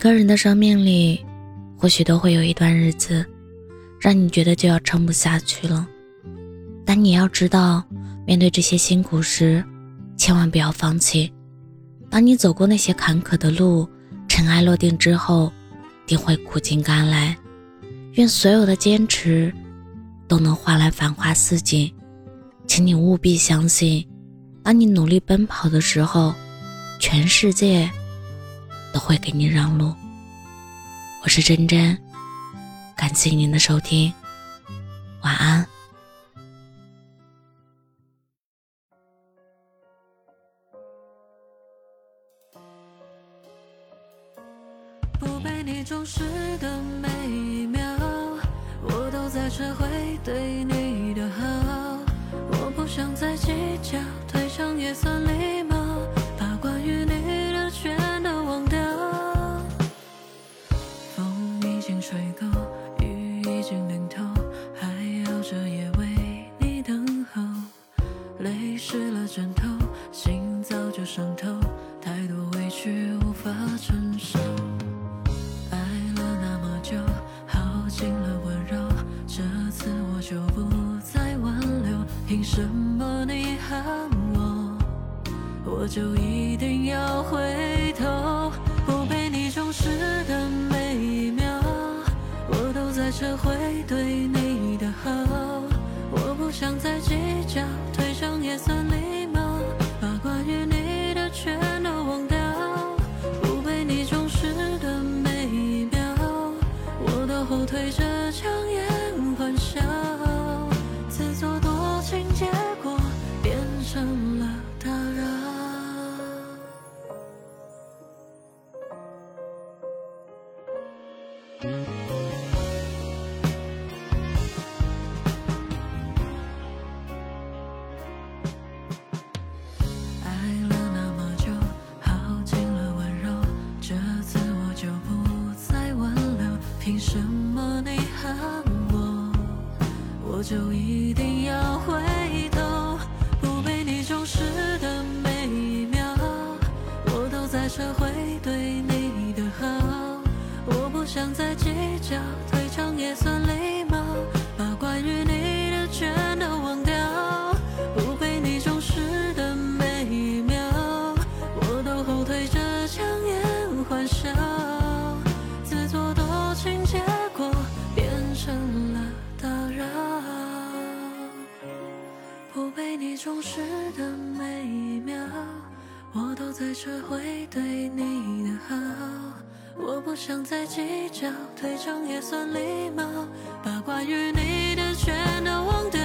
个人的生命里，或许都会有一段日子，让你觉得就要撑不下去了。但你要知道，面对这些辛苦时，千万不要放弃。当你走过那些坎坷的路，尘埃落定之后，定会苦尽甘来。愿所有的坚持，都能换来繁花似锦。请你务必相信，当你努力奔跑的时候，全世界都会给你让路。我是真真，感谢您的收听，晚安。不被你重视的每一秒，我都在撤回对你的好。我不想再计较，退场也算礼貌，太多委屈无法承受。爱了那么久，耗尽了温柔，这次我就不再挽留。凭什么你恨我，我就一定要回头？不被你重视的每一秒，我都在撤回对你的好。我不想再计较，对着强颜欢笑自作多情结果变成了打扰爱了那么久耗尽了温柔这次我就不再挽留凭什我就一定要回头？不被你重视的每一秒，我都在撤回对你的好。我不想再计较，退场也算累充实的每一秒，我都在撤回对你的好。我不想再计较，退场也算礼貌，把关于你的全都忘掉。